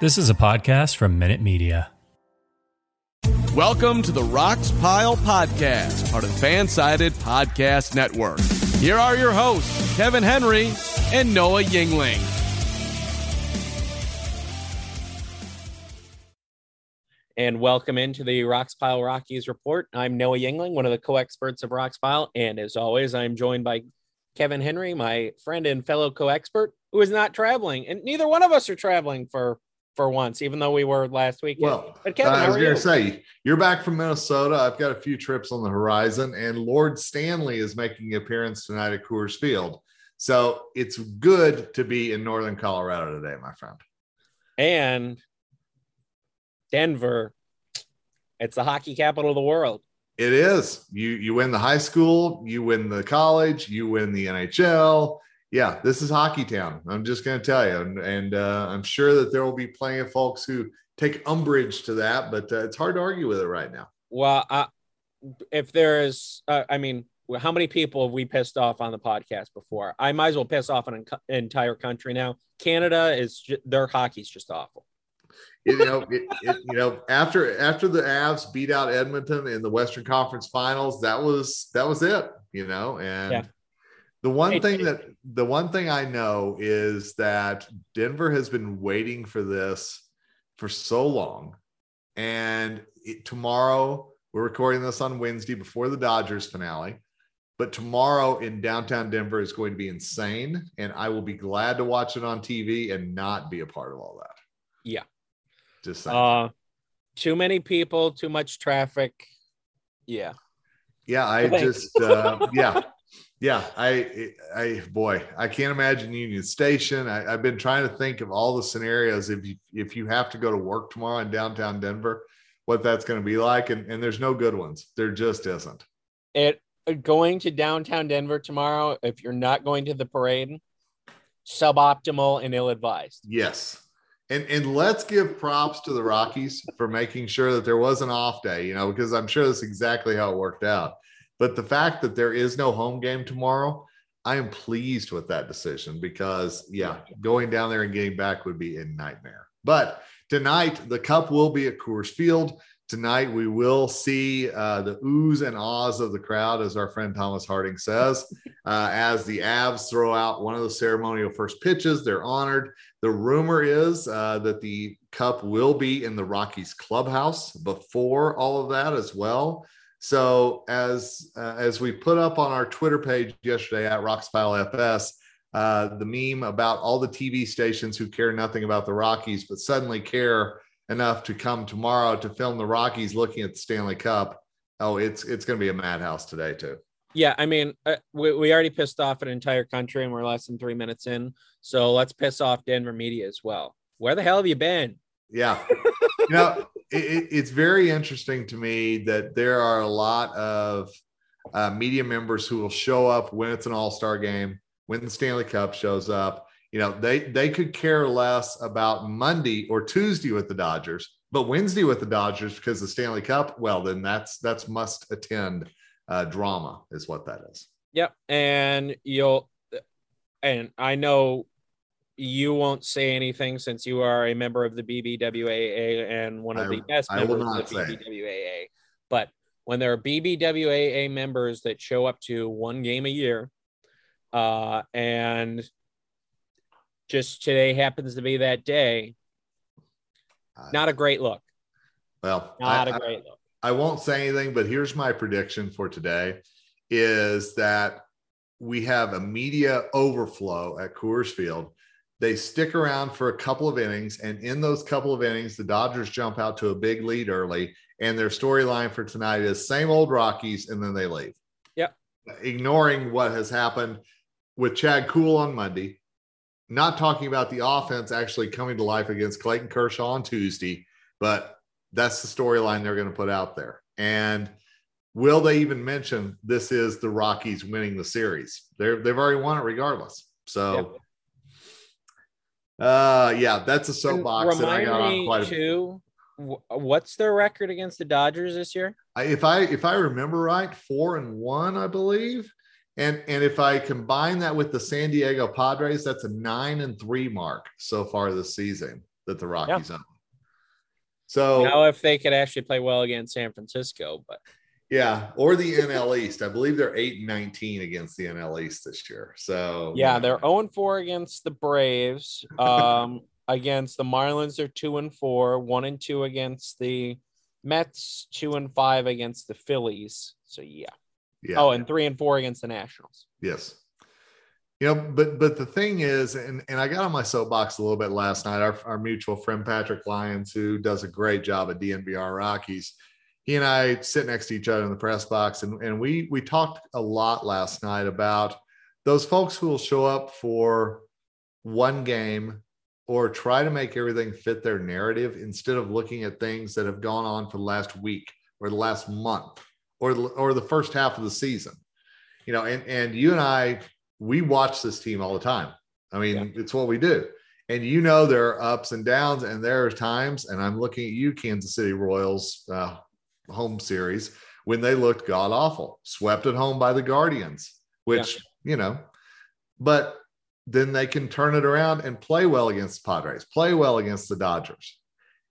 This is a podcast from Minute Media. Welcome to the Rox Pile Podcast, part of the Fansided Podcast Network. Here are your hosts, Kevin Henry and Noah Yingling. And welcome into the Rox Pile Rockies report. I'm Noah Yingling, one of the co-experts of Rox Pile, and as always, I'm joined by Kevin Henry, my friend and fellow co-expert, who is not traveling, and neither one of us are traveling for for once, even though we were last week. Well, but Kevin, I was going to say you're back from Minnesota. I've got a few trips on the horizon, and Lord Stanley is making an appearance tonight at Coors Field. So it's good to be in Northern Colorado today, my friend. And Denver, it's the hockey capital of the world. It is. You you win the high school, you win the college, you win the NHL. Yeah, this is hockey town. I'm just going to tell you, and, and uh, I'm sure that there will be plenty of folks who take umbrage to that, but uh, it's hard to argue with it right now. Well, uh, if there is, uh, I mean, how many people have we pissed off on the podcast before? I might as well piss off an entire country now. Canada is just, their hockey's just awful you know, it, it, you know, after after the Avs beat out Edmonton in the Western Conference Finals, that was that was it. You know, and yeah. The one it, thing that the one thing I know is that Denver has been waiting for this for so long, and tomorrow we're recording this on Wednesday before the Dodgers finale. But tomorrow in downtown Denver is going to be insane, and I will be glad to watch it on TV and not be a part of all that. Yeah, just saying. Uh, too many people, too much traffic. Yeah. Yeah, I just uh, yeah. Yeah, I I boy, I can't imagine Union Station. I, have been trying to think of all the scenarios if you if you have to go to work tomorrow in downtown Denver, what that's going to be like, and, and there's no good ones. There just isn't. It uh, going to downtown Denver tomorrow. If you're not going to the parade, suboptimal and ill advised. Yes, and and let's give props to the Rockies for making sure that there was an off day, you know, because I'm sure that's exactly how it worked out. But the fact that there is no home game tomorrow, I am pleased with that decision because yeah, going down there and getting back would be a nightmare. But tonight the cup will be at Coors Field. Tonight, we will see uh, the oohs and ahs of the crowd, as our friend Thomas Harding says, uh, as the Avs throw out one of the ceremonial first pitches. They're honored. The rumor is uh, that the cup will be in the Rockies clubhouse before all of that as well. So, as uh, as we put up on our Twitter page yesterday at RoxPile FS, uh, the meme about all the TV stations who care nothing about the Rockies but suddenly care enough to come tomorrow to film the Rockies looking at the Stanley Cup. Oh, it's it's going to be a madhouse today too. Yeah, I mean, uh, we, we already pissed off an entire country, and we're less than three minutes in. So let's piss off Denver media as well. Where the hell have you been? Yeah, you know, it, it's very interesting to me that there are a lot of uh, media members who will show up when it's an All Star game, when the Stanley Cup shows up, you know, they they could care less about Monday or Tuesday with the Dodgers, but Wednesday with the Dodgers because the Stanley Cup. Well, then that's that's must attend uh, drama is what that is. Yep, and you'll and I know you won't say anything since you are a member of the BBWAA and one of I, the best members of the say. BBWAA. But when there are BBWAA members that show up to one game a year, uh, and just today happens to be that day. Not a great look. Well, not I, a great look. I won't say anything, but here's my prediction for today is that we have a media overflow at Coors Field. They stick around for a couple of innings, and in those couple of innings, the Dodgers jump out to a big lead early, and their storyline for tonight is same old Rockies, and then they leave. Yep. Ignoring what has happened with Chad Kuhl on Monday, not talking about the offense actually coming to life against Clayton Kershaw on Tuesday, but that's the storyline they're going to put out there. And will they even mention this is the Rockies winning the series? They're, they've already won it regardless. So. Uh, yeah, that's a soapbox that I got on quite a too, What's their record against the Dodgers this year? If I if I remember right, four and one, I believe. And and if I combine that with the San Diego Padres, that's a nine and three mark so far this season that the Rockies yeah. own. So now if they could actually play well against San Francisco, but yeah, or the NL East. I believe they're 8 and 19 against the NL East this year. So yeah, they're 0 and 4 against the Braves. Um against the Marlins, they're 2 and 4, 1 and 2 against the Mets, 2 and 5 against the Phillies. So yeah. Yeah. Oh, and 3 and 4 against the Nationals. Yes you know but but the thing is and, and i got on my soapbox a little bit last night our, our mutual friend patrick lyons who does a great job at dnvr rockies he and i sit next to each other in the press box and, and we we talked a lot last night about those folks who will show up for one game or try to make everything fit their narrative instead of looking at things that have gone on for the last week or the last month or, or the first half of the season you know and, and you and i we watch this team all the time. I mean, yeah. it's what we do. And you know, there are ups and downs, and there are times, and I'm looking at you, Kansas City Royals uh, home series, when they looked god awful, swept at home by the Guardians, which, yeah. you know, but then they can turn it around and play well against the Padres, play well against the Dodgers.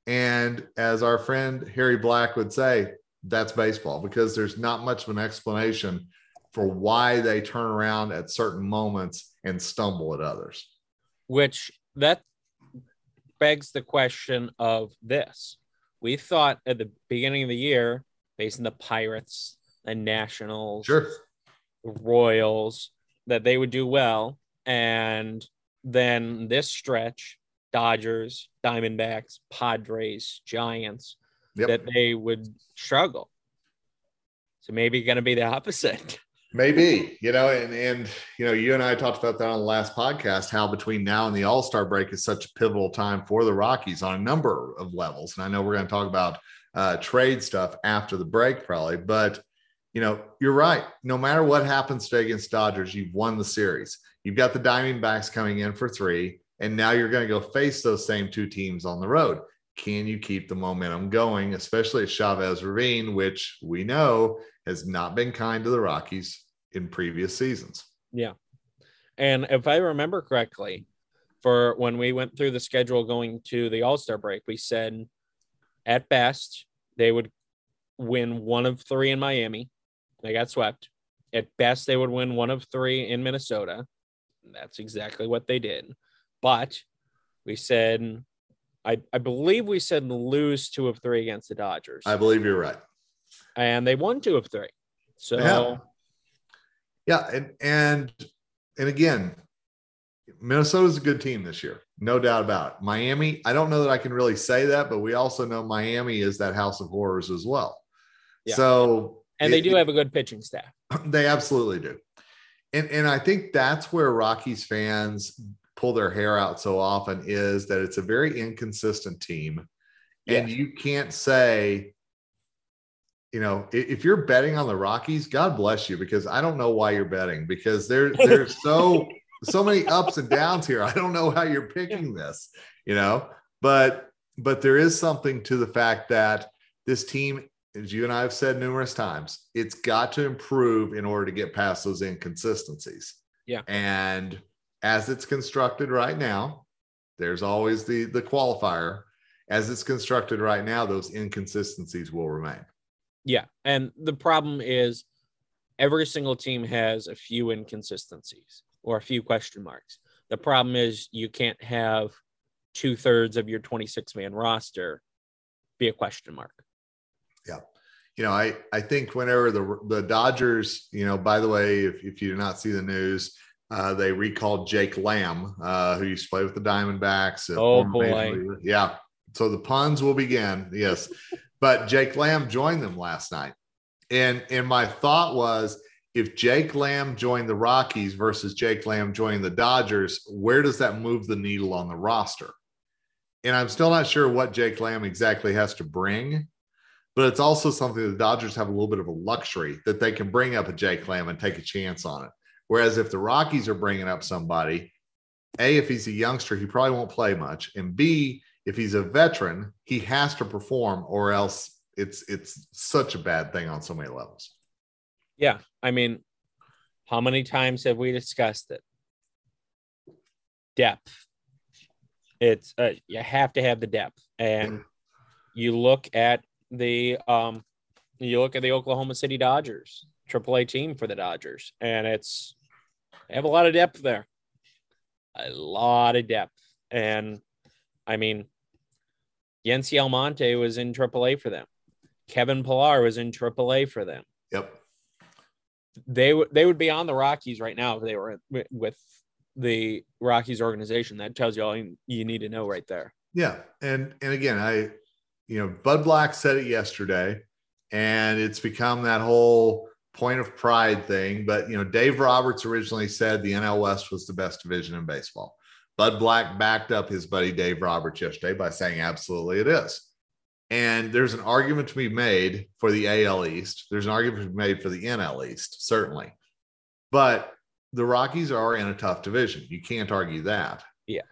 And as our friend Harry Black would say, that's baseball because there's not much of an explanation for why they turn around at certain moments and stumble at others. Which that begs the question of this. We thought at the beginning of the year, based on the Pirates and Nationals, sure. Royals, that they would do well. And then this stretch, Dodgers, Diamondbacks, Padres, Giants, yep. that they would struggle. So maybe going to be the opposite. Maybe, you know, and and you know, you and I talked about that on the last podcast, how between now and the All-Star break is such a pivotal time for the Rockies on a number of levels. And I know we're going to talk about uh, trade stuff after the break, probably, but you know, you're right. No matter what happens today against Dodgers, you've won the series. You've got the Diamondbacks coming in for three, and now you're going to go face those same two teams on the road. Can you keep the momentum going, especially at Chavez Ravine, which we know has not been kind to the Rockies in previous seasons. Yeah. And if I remember correctly, for when we went through the schedule going to the All Star break, we said at best they would win one of three in Miami. They got swept. At best, they would win one of three in Minnesota. That's exactly what they did. But we said, I, I believe we said lose two of three against the Dodgers. I believe you're right and they won two of three. So yeah, yeah and and and again, Minnesota's a good team this year, no doubt about it. Miami, I don't know that I can really say that, but we also know Miami is that house of horrors as well. Yeah. So and it, they do have a good pitching staff. They absolutely do. And and I think that's where Rockies fans pull their hair out so often is that it's a very inconsistent team. And you can't say you know, if you're betting on the Rockies, God bless you because I don't know why you're betting because there there's so so many ups and downs here. I don't know how you're picking this, you know, but but there is something to the fact that this team, as you and I have said numerous times, it's got to improve in order to get past those inconsistencies. Yeah. And as it's constructed right now, there's always the the qualifier. As it's constructed right now, those inconsistencies will remain. Yeah. And the problem is every single team has a few inconsistencies or a few question marks. The problem is you can't have two thirds of your 26 man roster be a question mark. Yeah. you know, I I think whenever the the Dodgers, you know, by the way, if, if you do not see the news, uh, they recalled Jake Lamb, uh, who used to play with the Diamondbacks. Oh boy, yeah. So the puns will begin. Yes, but Jake Lamb joined them last night, and and my thought was if Jake Lamb joined the Rockies versus Jake Lamb joining the Dodgers, where does that move the needle on the roster? And I'm still not sure what Jake Lamb exactly has to bring, but it's also something the Dodgers have a little bit of a luxury that they can bring up a Jake Lamb and take a chance on it. Whereas if the Rockies are bringing up somebody, A, if he's a youngster, he probably won't play much. And B, if he's a veteran, he has to perform or else it's it's such a bad thing on so many levels. Yeah. I mean, how many times have we discussed it? Depth. It's uh, you have to have the depth, and you look at the um, you look at the Oklahoma City Dodgers, AAA team for the Dodgers, and it's they have a lot of depth there, a lot of depth, and I mean, Yency Almonte was in AAA for them. Kevin Pillar was in AAA for them. Yep they would they would be on the Rockies right now if they were with the Rockies organization. That tells you all you need to know right there. Yeah, and and again, I you know Bud Black said it yesterday, and it's become that whole point of pride thing. But you know, Dave Roberts originally said the NL West was the best division in baseball. Bud Black backed up his buddy Dave Roberts yesterday by saying absolutely it is. And there's an argument to be made for the AL East. There's an argument to be made for the NL East, certainly. But the Rockies are in a tough division. You can't argue that. Yeah.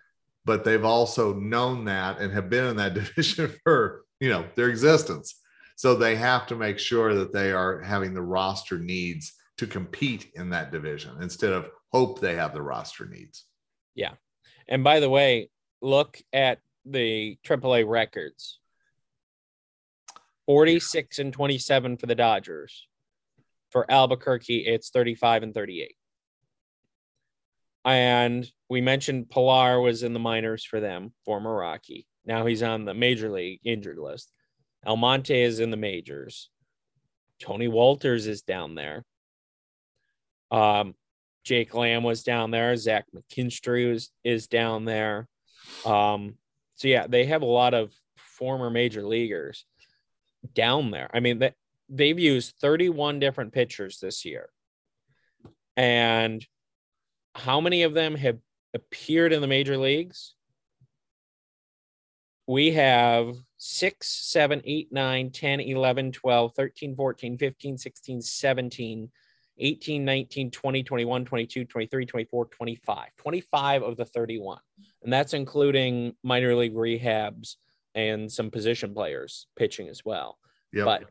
But they've also known that and have been in that division for, you know, their existence. So they have to make sure that they are having the roster needs to compete in that division instead of hope they have the roster needs. Yeah. And by the way, look at the AAA records 46 and 27 for the Dodgers. For Albuquerque, it's 35 and 38. And we mentioned Pillar was in the minors for them, former Rocky. Now he's on the major league injured list. Almonte is in the majors. Tony Wolters is down there. Um, Jake Lamb was down there. Zach McKinstry was, is down there. Um, so yeah, they have a lot of former major leaguers down there. I mean, they, they've used 31 different pitchers this year. And how many of them have appeared in the major leagues? We have 6, 7, 8, 9, 10, 11, 12, 13, 14, 15, 16, 17, 18, 19, 20, 21, 22, 23, 24, 25. 25 of the 31. And that's including minor league rehabs and some position players pitching as well. Yep. But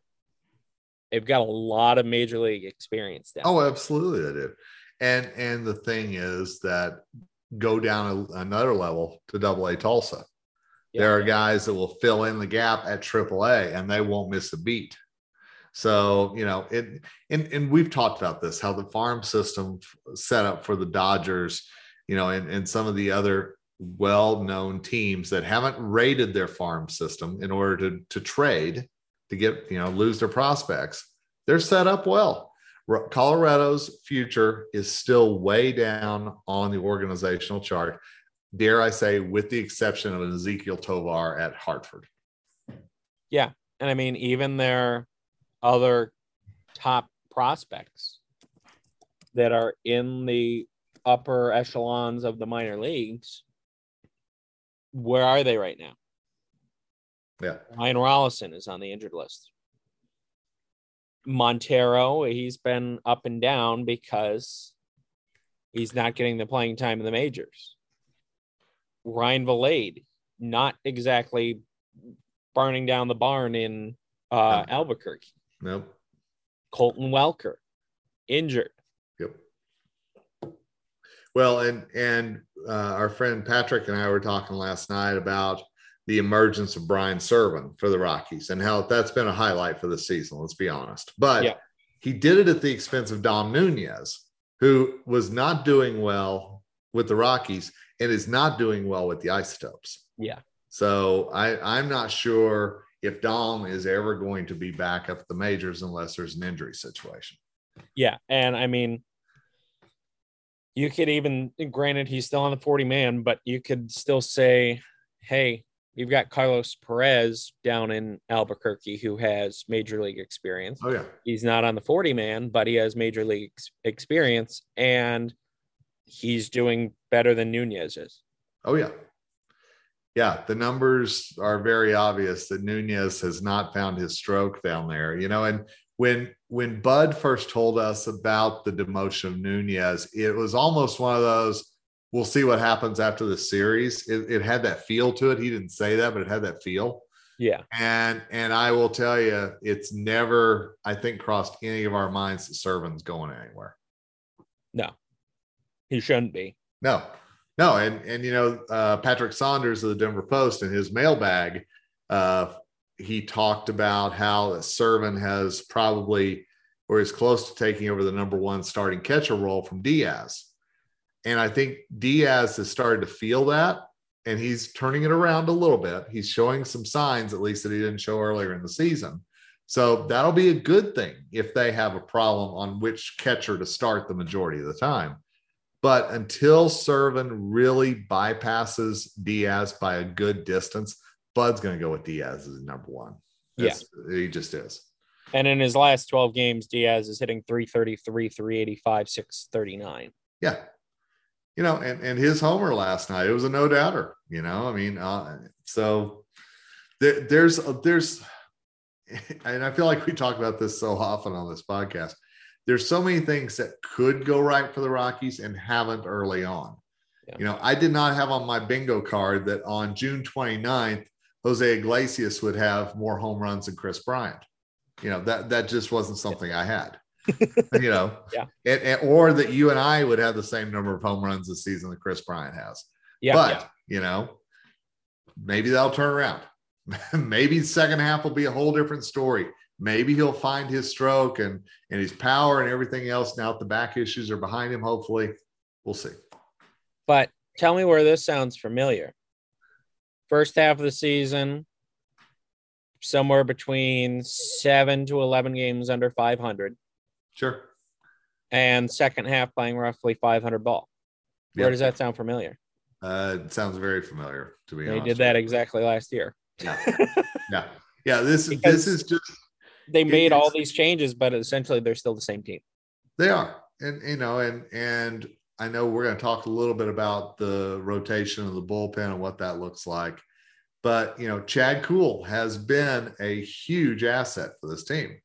they've got a lot of major league experience down. Oh, absolutely, they do. And and the thing is that go down a, another level to Double A Tulsa. There are guys that will fill in the gap at AAA and they won't miss a beat. So you know it, and and we've talked about this how the farm system set up for the Dodgers, you know, and and some of the other well-known teams that haven't rated their farm system in order to to trade to get you know lose their prospects. They're set up well. Colorado's future is still way down on the organizational chart dare i say with the exception of an Ezequiel tovar at hartford yeah and i mean even their other top prospects that are in the upper echelons of the minor leagues where are they right now? Yeah. Ryan Rolison is on the injured list. Montero, he's been up and down because he's not getting the playing time in the majors. Ryan Vilade, not exactly burning down the barn in uh, no. Albuquerque. Nope. Colton Welker, injured. Yep. Well, and and uh, our friend Patrick and I were talking last night about the emergence of Brian Serven for the Rockies and how that's been a highlight for the season. Let's be honest, but yeah. he did it at the expense of Dom Nunez, who was not doing well with the Rockies and is not doing well with the Isotopes. Yeah. So I, I'm not sure if Dom is ever going to be back up the majors unless there's an injury situation. Yeah. And I mean, you could even, granted, he's still on the 40 man, but you could still say, hey, you've got Carlos Perez down in Albuquerque who has major league experience. Oh, yeah. He's not on the 40 man, but he has major league ex- experience and he's doing better than Nunez is. Oh, yeah. Yeah. The numbers are very obvious that Nunez has not found his stroke down there, you know, and when when Bud first told us about the demotion of Nunez, it was almost one of those we'll see what happens after the series. It, it, had that feel to it. He didn't say that, but it had that feel. Yeah. And and I will tell you, it's never, I think, crossed any of our minds that Serven's going anywhere. No, he shouldn't be. No, no. And and you know, uh, Patrick Saunders of the Denver Post in his mailbag, uh, he talked about how Serven has probably or is close to taking over the number one starting catcher role from Diaz. And I think Diaz has started to feel that and he's turning it around a little bit. He's showing some signs, at least, that he didn't show earlier in the season. So that'll be a good thing if they have a problem on which catcher to start the majority of the time. But until Serven really bypasses Diaz by a good distance, Bud's going to go with Diaz as number one. Yes, yeah. he just is. And in his last 12 games, Diaz is hitting 333, 385, 639. Yeah you know, and, and his homer last night, it was a no doubter, you know, I mean, uh, so there, there's, there's, and I feel like we talk about this so often on this podcast. There's so many things that could go right for the Rockies and haven't early on. Yeah. You know, I did not have on my bingo card that on June 29th, Jose Iglesias would have more home runs than Kris Bryant. You know, that that just wasn't something I had. you know, yeah, and, and, or that you and I would have the same number of home runs this season that Kris Bryant has. Yeah, but yeah. you know, maybe that'll turn around. maybe the second half will be a whole different story. Maybe he'll find his stroke and and his power and everything else. Now that the back issues are behind him. Hopefully, we'll see. But tell me where this sounds familiar. First half of the season, somewhere between seven to 11 games under 500. Sure. And second half playing roughly 500 ball. Where yep. does that sound familiar? Uh, it sounds very familiar to be they honest. They did that exactly last year. Yeah. yeah. Yeah. This, this is just. They made all these changes, but essentially they're still the same team. They are. And, you know, and, and I know we're going to talk a little bit about the rotation of the bullpen and what that looks like. But, you know, Chad Kuhl has been a huge asset for this team.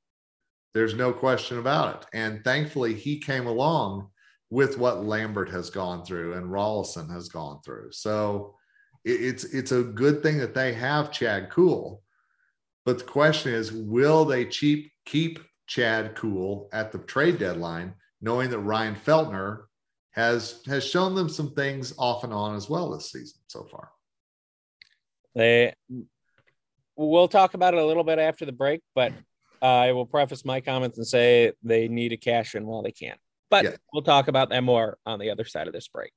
There's no question about it. And thankfully, he came along with what Lambert has gone through and Rolison has gone through. So it's it's a good thing that they have Chad Kuhl. But the question is, will they cheap, keep Chad Kuhl at the trade deadline, knowing that Ryan Feltner has has shown them some things off and on as well this season so far? They we'll talk about it a little bit after the break, but uh, I will preface my comments and say they need to cash in while they can. But yeah. we'll talk about that more on the other side of this break.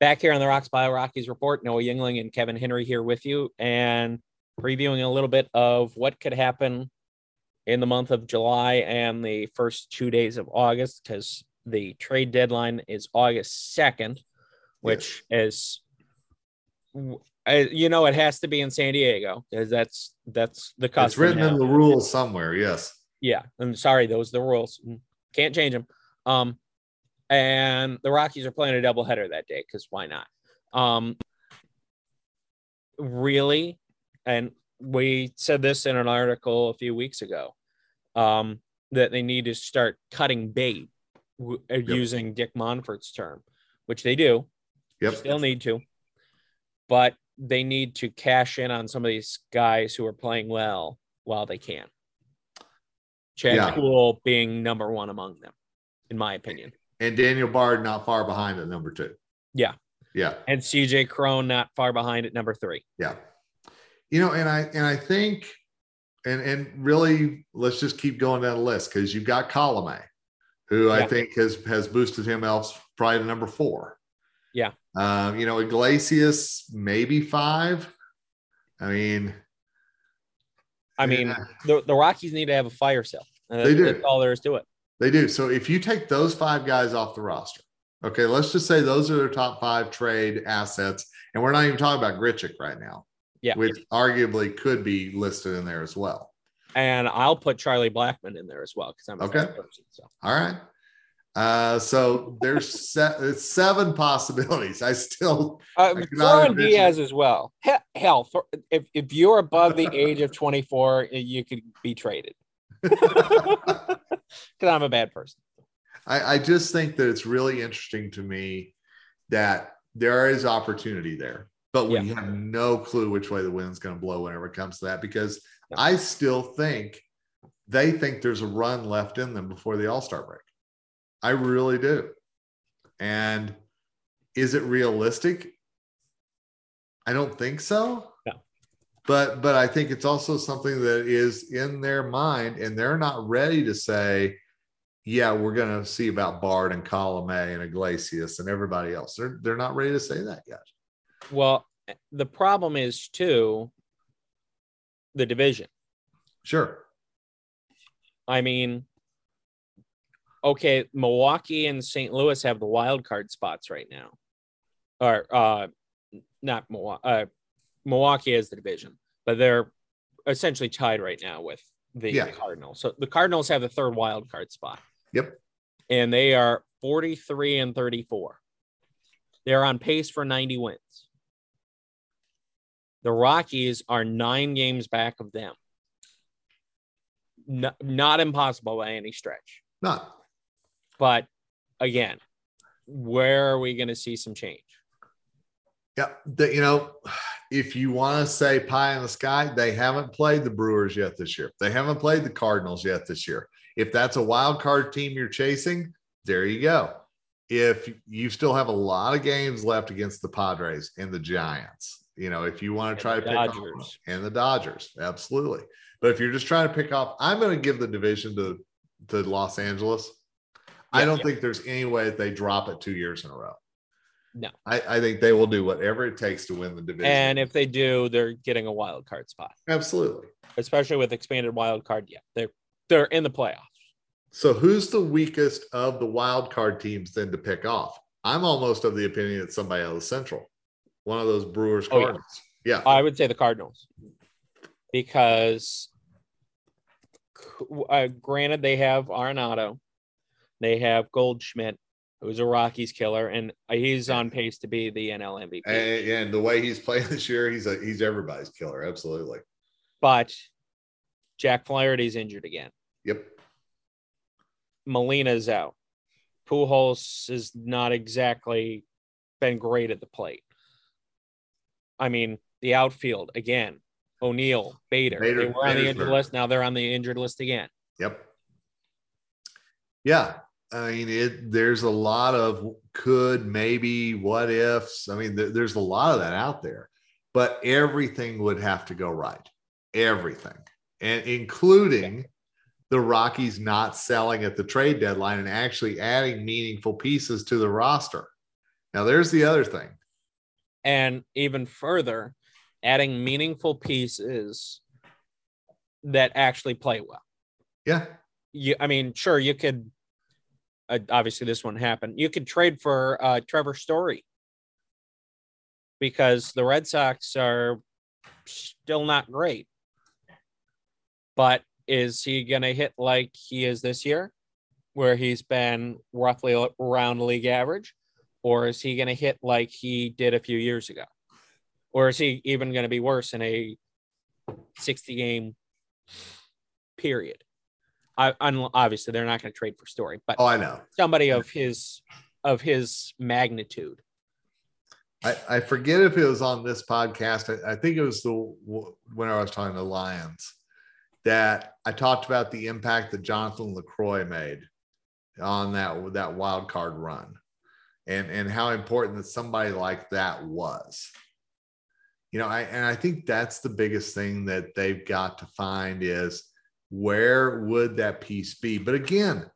Back here on the Rox Pile Rockies report, Noah Yingling and Kevin Henry here with you and previewing a little bit of what could happen in the month of July and the first two days of August because the trade deadline is August 2nd, which yes. is you know, it has to be in San Diego because that's that's the custom. It's written now. in the rules somewhere. Yes. Yeah, I'm sorry, those are the rules. Mm, can't change them. Um, and the Rockies are playing a doubleheader that day because why not? Um, really, and we said this in an article a few weeks ago um, that they need to start cutting bait w- uh, yep. using Dick Monfort's term, which they do. Yep. Still need to, but they need to cash in on some of these guys who are playing well while they can. Chad yeah. Kuhl being number one among them, in my opinion. And Daniel Bard not far behind at number two. Yeah. Yeah. And CJ Cron not far behind at number three. Yeah. You know, and I and I think and and really let's just keep going down the list because you've got Colome, who yeah. I think has has boosted him else probably to number four. Yeah. Um, you know, Iglesias maybe five. I mean, I mean, yeah. the, the Rockies need to have a fire sale. They do. That's all there is to it. They do. So if you take those five guys off the roster, okay, let's just say those are their top five trade assets, and we're not even talking about Grichuk right now. Yeah. Which arguably could be listed in there as well. And I'll put Charlie Blackmon in there as well because I'm a okay. Person, so. All right. Uh, so there's se- seven possibilities. I still uh, in Diaz as well. Hell, for, if if you're above the age of 24, you could be traded. Because I'm a bad person. I, I just think that it's really interesting to me that there is opportunity there, but we yeah. have no clue which way the wind's going to blow whenever it comes to that. Because yeah. I still think they think there's a run left in them before the All Star break. I really do. And is it realistic? I don't think so. No. But but I think it's also something that is in their mind, and they're not ready to say, yeah, we're going to see about Bard and Colomé and Iglesias and everybody else. They're they're not ready to say that yet. Well, the problem is too the division. Sure. I mean, okay, Milwaukee and St. Louis have the wild card spots right now, or uh, not Milwaukee. Uh, Milwaukee is the division, but they're essentially tied right now with the yeah. Cardinals. So the Cardinals have the third wild card spot. Yep. And they are 43 and 34. They're on pace for 90 wins. The Rockies are nine games back of them. No, not impossible by any stretch. Not. But again, where are we going to see some change? Yeah, the, you know, if you want to say pie in the sky, they haven't played the Brewers yet this year. They haven't played the Cardinals yet this year. If that's a wild card team you're chasing, there you go. If you still have a lot of games left against the Padres and the Giants, you know, if you want to try to pick Dodgers. off and the Dodgers, absolutely. But if you're just trying to pick off, I'm going to give the division to to Los Angeles. I don't think there's any way that they drop it two years in a row. No, I, I, think they will do whatever it takes to win the division. And if they do, they're getting a wild card spot. Absolutely, especially with expanded wild card. Yeah, they're they're in the playoffs. So who's the weakest of the wild card teams then to pick off? I'm almost of the opinion that somebody out of Central, one of those Brewers Cardinals. Oh, yeah. yeah, I would say the Cardinals because, uh, granted, they have Arenado they have Goldschmidt, who's a Rockies killer, and he's on pace to be the NL MVP. And, and the way he's playing this year, he's a he's everybody's killer, absolutely. But Jack Flaherty's injured again. Yep. Molina's out. Pujols has not exactly been great at the plate. I mean, the outfield again. O'Neill, Bader. Bader they were on the injured list. Now they're on the injured list again. Yep. Yeah, I mean, it. There's a lot of could, maybe, what ifs. I mean, th- there's a lot of that out there, but everything would have to go right. Everything, and including the Rockies not selling at the trade deadline and actually adding meaningful pieces to the roster. Now, there's the other thing. And even further, adding meaningful pieces that actually play well. Yeah. You, I mean, sure, you could uh, obviously this one happened. You could trade for uh, Trevor Story because the Red Sox are still not great. But is he going to hit like he is this year, where he's been roughly around league average? Or is he going to hit like he did a few years ago? Or is he even going to be worse in a 60 game period? I, obviously they're not going to trade for Story, but oh, I know somebody of his of his magnitude. I, I forget if it was on this podcast. I, I think it was the when I was talking to Lyons that I talked about the impact that Jonathan Lucroy made on that that wild card run, and and how important that somebody like that was. You know, I and I think that's the biggest thing that they've got to find is where would that piece be? But again,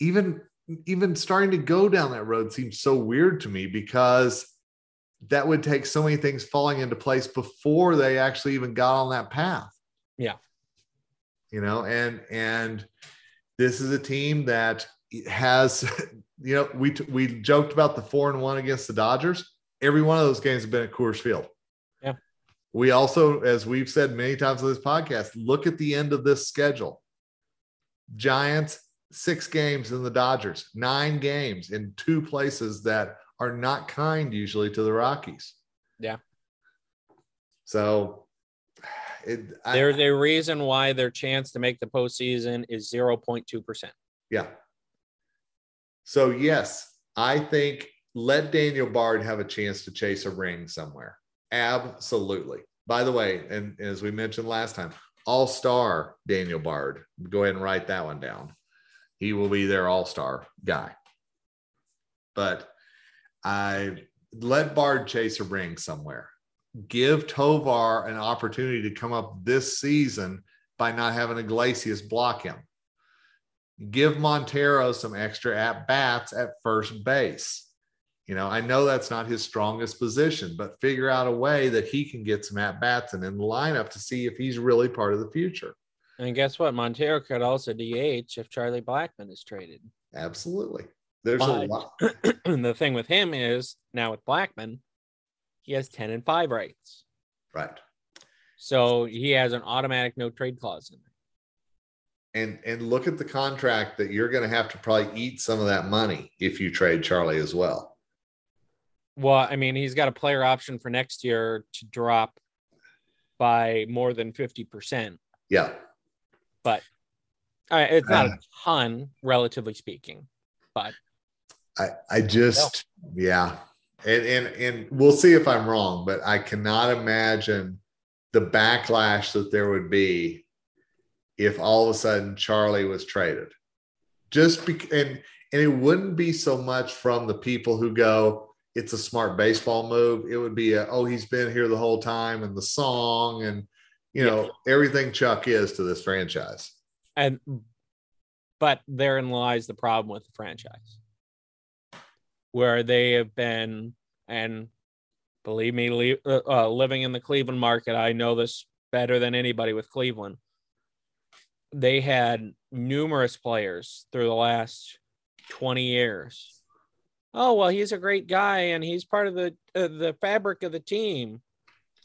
even even starting to go down that road seems so weird to me because that would take so many things falling into place before they actually even got on that path. Yeah. You know, and and this is a team that has, you know, we we joked about the four and one against the Dodgers. Every one of those games have been at Coors Field. Yeah. We also, as we've said many times on this podcast, look at the end of this schedule. Giants, six games in the Dodgers, nine games in two places that are not kind usually to the Rockies. Yeah. So it, there's a reason why their chance to make the postseason is 0.2%. Yeah. So, yes, I think let Daniel Bard have a chance to chase a ring somewhere. Absolutely. By the way, and as we mentioned last time, all star Daniel Bard. Go ahead and write that one down. He will be their all star guy. But I let Bard chase a ring somewhere. Give Tovar an opportunity to come up this season by not having Iglesias block him. Give Montero some extra at bats at first base. You know, I know that's not his strongest position, but figure out a way that he can get some at bats and in the lineup to see if he's really part of the future. And guess what? Montero could also DH if Charlie Blackmon is traded. Absolutely. There's but, a lot. And the thing with him is now with Blackmon, he has 10 and 5 rights. Right. So he has an automatic no trade clause in there. And and look at the contract that you're going to have to probably eat some of that money if you trade Charlie as well. Well, I mean, he's got a player option for next year to drop by more than 50%. Yeah. But uh, it's not uh, a ton, relatively speaking. But I, I just, no. yeah. And, and, and we'll see if I'm wrong, but I cannot imagine the backlash that there would be if all of a sudden Charlie was traded. Just be, and, and it wouldn't be so much from the people who go, it's a smart baseball move. It would be a, oh, he's been here the whole time and the song and, you know, yeah. everything Chuck is to this franchise. And, but therein lies the problem with the franchise where they have been, and believe me, uh, uh, living in the Cleveland market, I know this better than anybody with Cleveland. They had numerous players through the last 20 years. Oh well he's a great guy and he's part of the uh, the fabric of the team.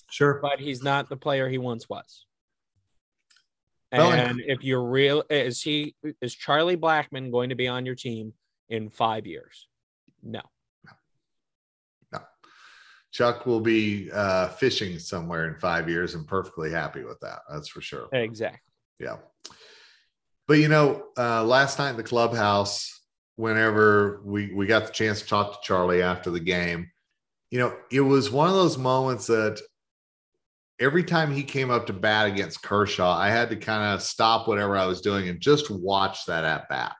Sure. But he's not the player he once was. And if you're real is he is charlie Blackmon going to be on your team in five years? No. No. Chuck will be uh, fishing somewhere in five years and perfectly happy with that that's for sure. Exactly yeah. But you know uh, last night in the clubhouse whenever we we got the chance to talk to Charlie after the game, you know, it was one of those moments that every time he came up to bat against Kershaw, I had to kind of stop whatever I was doing and just watch that at bat.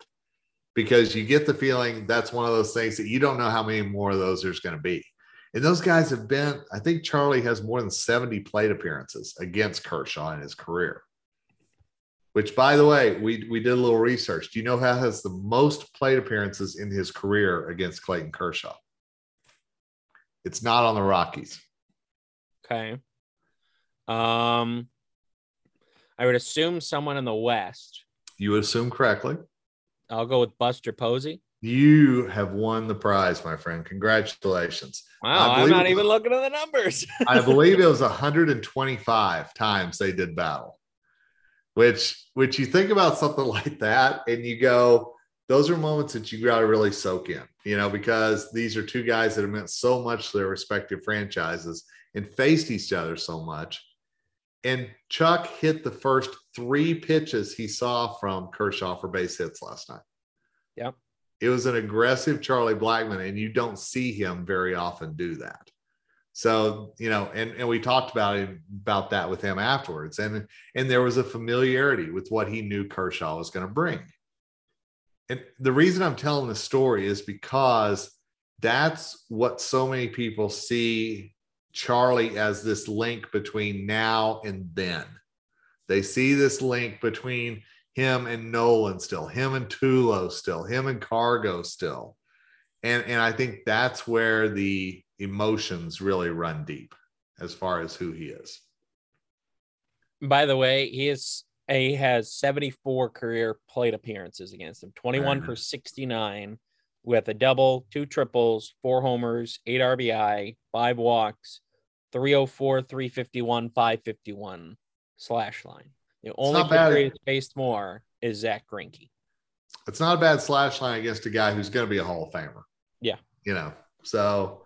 Because you get the feeling that's one of those things that you don't know how many more of those there's going to be. And those guys have been, I think Charlie has more than 70 plate appearances against Kershaw in his career which by the way, we we did a little research. Do you know how has the most plate appearances in his career against Clayton Kershaw? It's not on the Rockies. Okay. Um I would assume someone in the West. You would assume correctly. I'll go with Buster Posey. You have won the prize, my friend. Congratulations. Wow, I'm not even looking at the numbers. I believe it was 125 times they did battle which which you think about something like that and you go those are moments that you got to really soak in you know because these are two guys that have meant so much to their respective franchises and faced each other so much. And chuck hit the first three pitches he saw from kershaw for base hits last night. Yep. It was an aggressive charlie blackmon and you don't see him very often do that so, you know, and, and we talked about it, about that with him afterwards. And and there was a familiarity with what he knew Kershaw was going to bring. And the reason I'm telling this story is because that's what so many people see Charlie as this link between now and then. They see this link between him and Nolan still, him and Tulo still, him and Cargo still. And and I think that's where the emotions really run deep as far as who he is. By the way, he is he has 74 career plate appearances against him, 21 for 69 with a double, two triples, four homers, eight RBI, five walks, 304, 351, 551 slash line. The only player he's faced more is Zack Greinke. It's not a bad slash line against a guy who's going to be a Hall of Famer. Yeah. You know, so,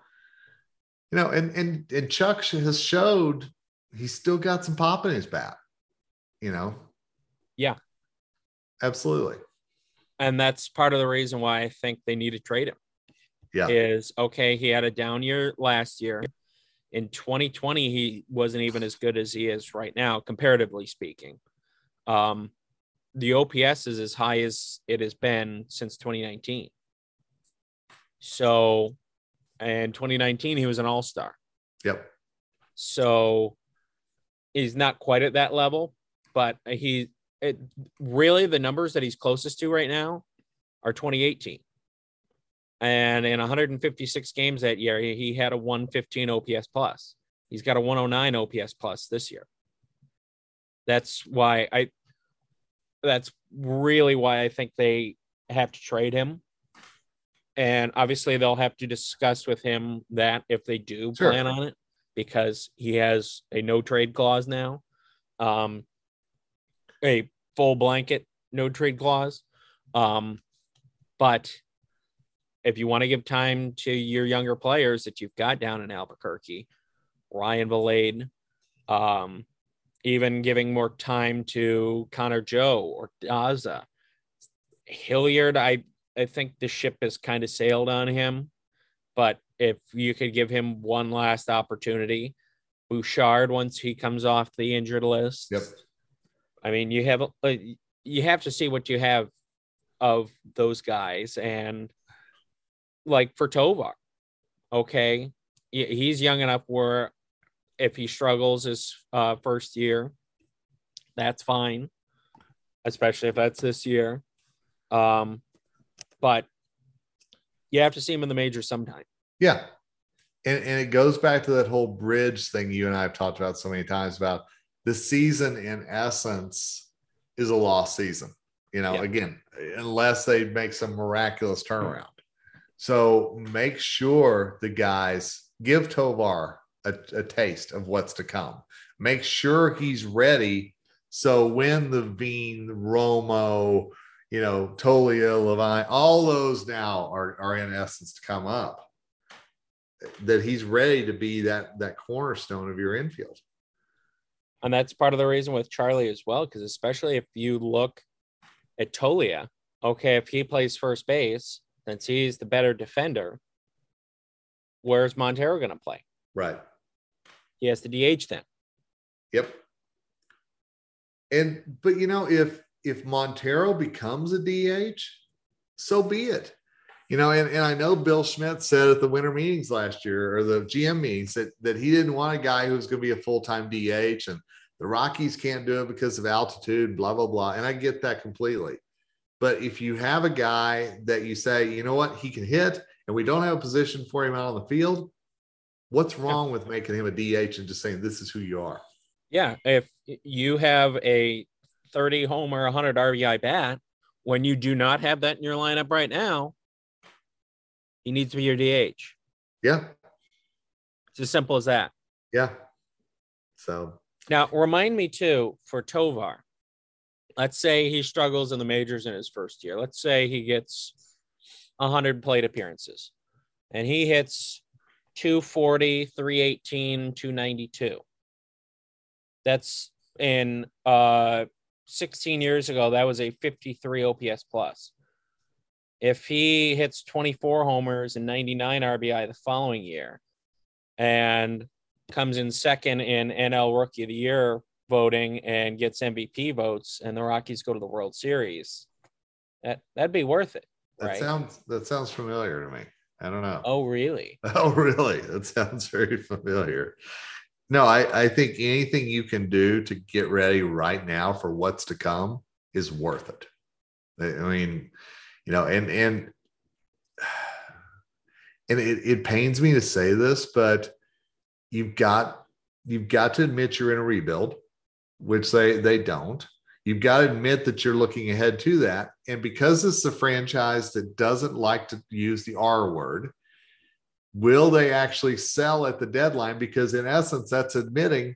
you know, and, and, and Chuck has showed he's still got some pop in his bat, you know? Yeah. Absolutely. And that's part of the reason why I think they need to trade him. Yeah. Is okay, he had a down year last year. In 2020, he wasn't even as good as he is right now, comparatively speaking. Um, the OPS is as high as it has been since 2019. So, in 2019, he was an all star. Yep. So, he's not quite at that level, but he it, really the numbers that he's closest to right now are 2018. And in 156 games that year, he, he had a 115 OPS plus. He's got a 109 OPS plus this year. That's why I that's really why I think they have to trade him. And obviously they'll have to discuss with him that if they do sure. plan on it, because he has a no trade clause now. Um, a full blanket no trade clause. Um, but if you want to give time to your younger players that you've got down in Albuquerque, Ryan Vilade, um, even giving more time to Connor Joe or Daza. Hilliard, I, I think the ship has kind of sailed on him, but if you could give him one last opportunity, Bouchard once he comes off the injured list. Yep. I mean, you have uh, you have to see what you have of those guys, and like for Tovar, okay, he's young enough where if he struggles his uh, first year, that's fine, especially if that's this year. Um, but you have to see him in the major sometime. Yeah. And, and it goes back to that whole bridge thing you and I have talked about so many times about the season in essence is a lost season. You know, yeah. again, unless they make some miraculous hmm. turnaround. So make sure the guys give Tovar a, a taste of what's to come. Make sure he's ready. So when the Veen, Romo, you know, Toglia, Levine, all those now are, are in essence to come up, that he's ready to be that that cornerstone of your infield. And that's part of the reason with Charlie as well, because especially if you look at Toglia, okay, if he plays first base, since he's the better defender, where's Montero going to play? Right. He has to DH then. Yep. And but you know, if if Montero becomes a DH, so be it. You know, and, and I know Bill Schmidt said at the winter meetings last year or the GM meetings that, that he didn't want a guy who's going to be a full time DH and the Rockies can't do it because of altitude, blah, blah, blah. And I get that completely. But if you have a guy that you say, you know what, he can hit and we don't have a position for him out on the field, what's wrong with making him a DH and just saying this is who you are? Yeah. If you have a 30 home homer, 100 RBI bat, when you do not have that in your lineup right now, he needs to be your DH. Yeah. It's as simple as that. Yeah. So now remind me too for Tovar. Let's say he struggles in the majors in his first year. Let's say he gets 100 plate appearances and he hits 240, 318, 292. That's in uh 16 years ago, that was a 53 OPS plus. If he hits 24 homers and 99 RBI the following year and comes in second in NL Rookie of the Year voting and gets MVP votes, and the Rockies go to the World Series, that that'd be worth it. That right? sounds that sounds familiar to me. I don't know. Oh, really? Oh, really? That sounds very familiar. No, I, I think anything you can do to get ready right now for what's to come is worth it. I mean, you know, and and and it, it pains me to say this, but you've got you've got to admit you're in a rebuild. which they they don't. You've got to admit that you're looking ahead to that. And because is a franchise that doesn't like to use the R word, will they actually sell at the deadline? Because in essence, that's admitting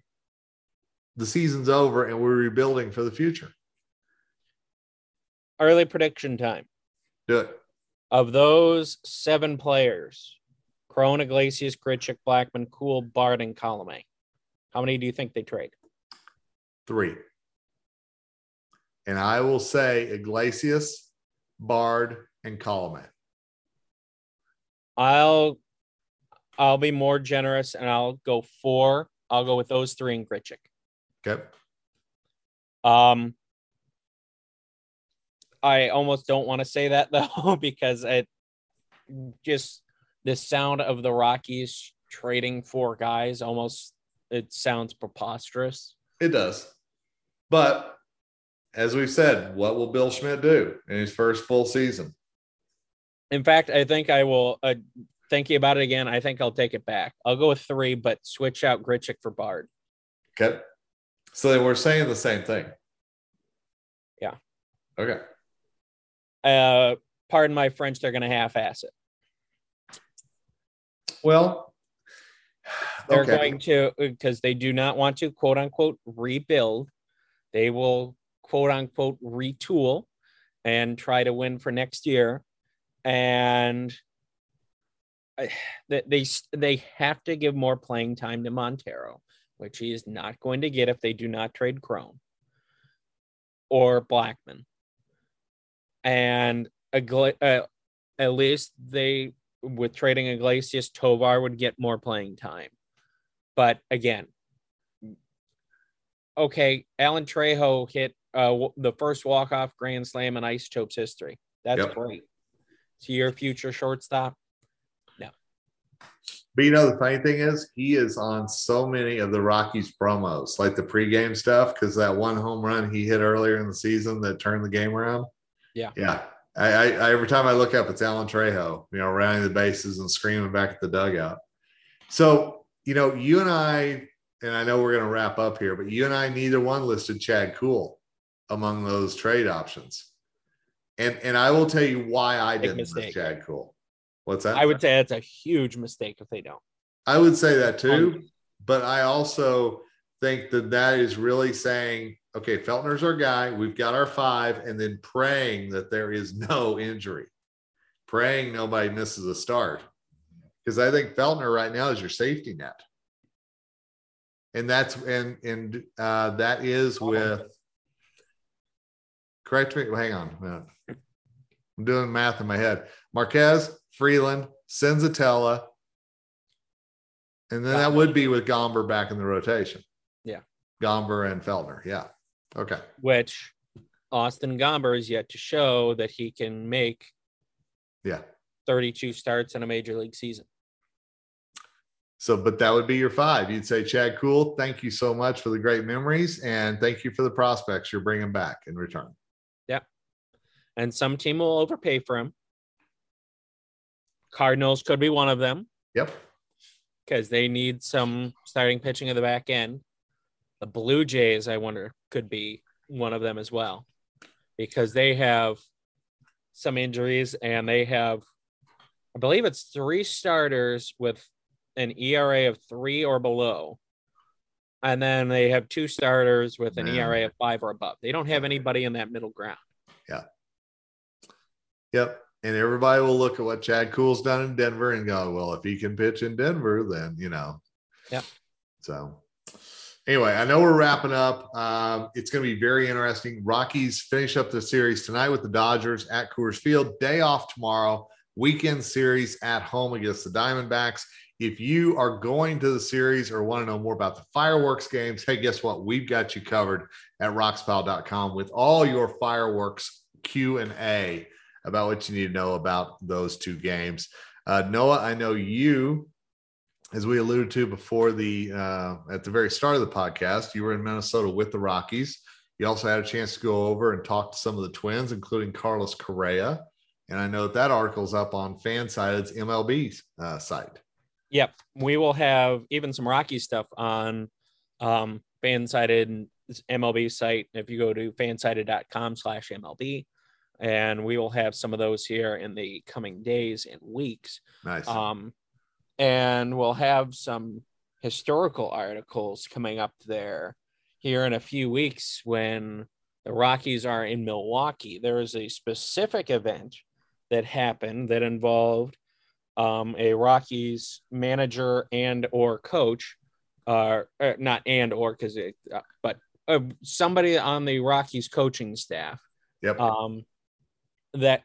the season's over and we're rebuilding for the future. Early prediction time. Do it. Of those seven players, Cron, Iglesias, Grichuk, Blackmon, Kuhl, Bard, and Colome, how many do you think they trade? Three. And I will say Iglesias, Bard, and Colome. I'll I'll be more generous and I'll go four. I'll go with those three and Grichuk. Okay. Um, I almost don't want to say that though because it just the sound of the Rockies trading four guys almost it sounds preposterous. It does. But as we've said, what will Bill Schmidt do in his first full season? In fact, I think I will uh, thinking about it again. I think I'll take it back. I'll go with three, but switch out Grichuk for Bard. Okay. So then we're saying the same thing. Yeah. Okay. Uh, pardon my French. They're going to half-ass it. Well, they're okay. going to because they do not want to quote unquote rebuild. They will quote unquote retool and try to win for next year. And they they have to give more playing time to Montero, which he is not going to get if they do not trade Cron or Blackmon. And uh, at least they with trading Iglesias, Tovar would get more playing time. But again, okay, Alan Trejo hit uh, the first walk off grand slam in Isotopes history. That's yep. great. To your future shortstop, but you know, the funny thing is, he is on so many of the Rockies promos, like the pregame stuff, because that one home run he hit earlier in the season that turned the game around. Yeah. Yeah. I, I, I every time I look up, it's Alan Trejo, you know, rounding the bases and screaming back at the dugout. So, you know, you and I, and I know we're going to wrap up here, but you and I, neither one listed Chad Kuhl among those trade options. And and I will tell you why I Big didn't mistake. list Chad Kuhl. What's that? I would say that's a huge mistake if they don't. I would say that too, um, but I also think that that is really saying, okay, Feltner's our guy. We've got our five, and then praying that there is no injury, praying nobody misses a start, because I think Feltner right now is your safety net, and that's and and uh, that is with. Correct me. Hang on a minute. I'm doing math in my head. Marquez, Freeland, Senzatela, and then that would be with Gomber back in the rotation. Yeah. Gomber and Feltner. Yeah. Okay. Which Austin Gomber is yet to show that he can make yeah 32 starts in a major league season. So, but that would be your five. You'd say, Chad Kuhl, thank you so much for the great memories and thank you for the prospects you're bringing back in return. Yeah. And some team will overpay for him. Cardinals could be one of them. Yep. Because they need some starting pitching in the back end. The Blue Jays, I wonder, could be one of them as well. Because they have some injuries and they have, I believe it's three starters with an ERA of three or below. And then they have two starters with an Man. ERA of five or above. They don't have anybody in that middle ground. Yeah. Yep and everybody will look at what Chad Kuhl's done in Denver and go, well, if he can pitch in Denver, then you know. Yeah. So anyway, I know we're wrapping up. Um, it's going to be very interesting. Rockies finish up the series tonight with the Dodgers at Coors Field. Day off tomorrow. Weekend series at home against the Diamondbacks. If you are going to the series or want to know more about the fireworks games, hey, guess what? We've got you covered at roxpile.com with all your fireworks Q and A about what you need to know about those two games. Uh, Noah, I know you, as we alluded to before the uh, at the very start of the podcast, you were in Minnesota with the Rockies. You also had a chance to go over and talk to some of the Twins, including Carlos Correa. And I know that that article is up on Fansided's MLB uh, site. Yep, we will have even some Rocky stuff on um, Fansided MLB site. If you go to fansided.com slash MLB, and we will have some of those here in the coming days and weeks. Nice. Um, and we'll have some historical articles coming up there here in a few weeks when the Rockies are in Milwaukee. There is a specific event that happened that involved um, a Rockies manager and or coach, uh, uh not and or because it, uh, but uh, somebody on the Rockies coaching staff. Yep. Um, that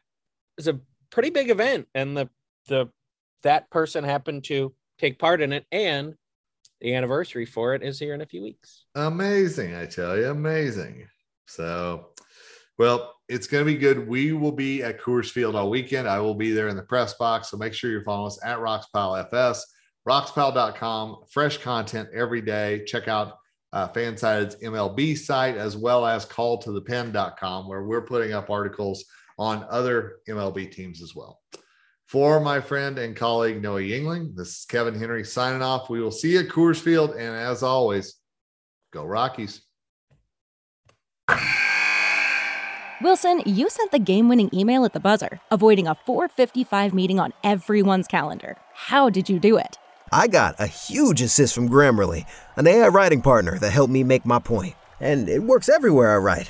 is a pretty big event, and the the that person happened to take part in it, and the anniversary for it is here in a few weeks. Amazing, I tell you, amazing. So, well, it's going to be good. We will be at Coors Field all weekend. I will be there in the press box. So make sure you're following us at RoxPile FS, roxpile.com. Fresh content every day. Check out uh, Fansided's MLB site as well as calltothepen.com, where we're putting up articles on other MLB teams as well. For my friend and colleague Noah Yingling, this is Kevin Henry signing off. We will see you at Coors Field. And as always, go Rockies. Wilson, you sent the game winning email at the buzzer, avoiding a 455 meeting on everyone's calendar. How did you do it? I got a huge assist from Grammarly, an AI writing partner that helped me make my point. And it works everywhere I write.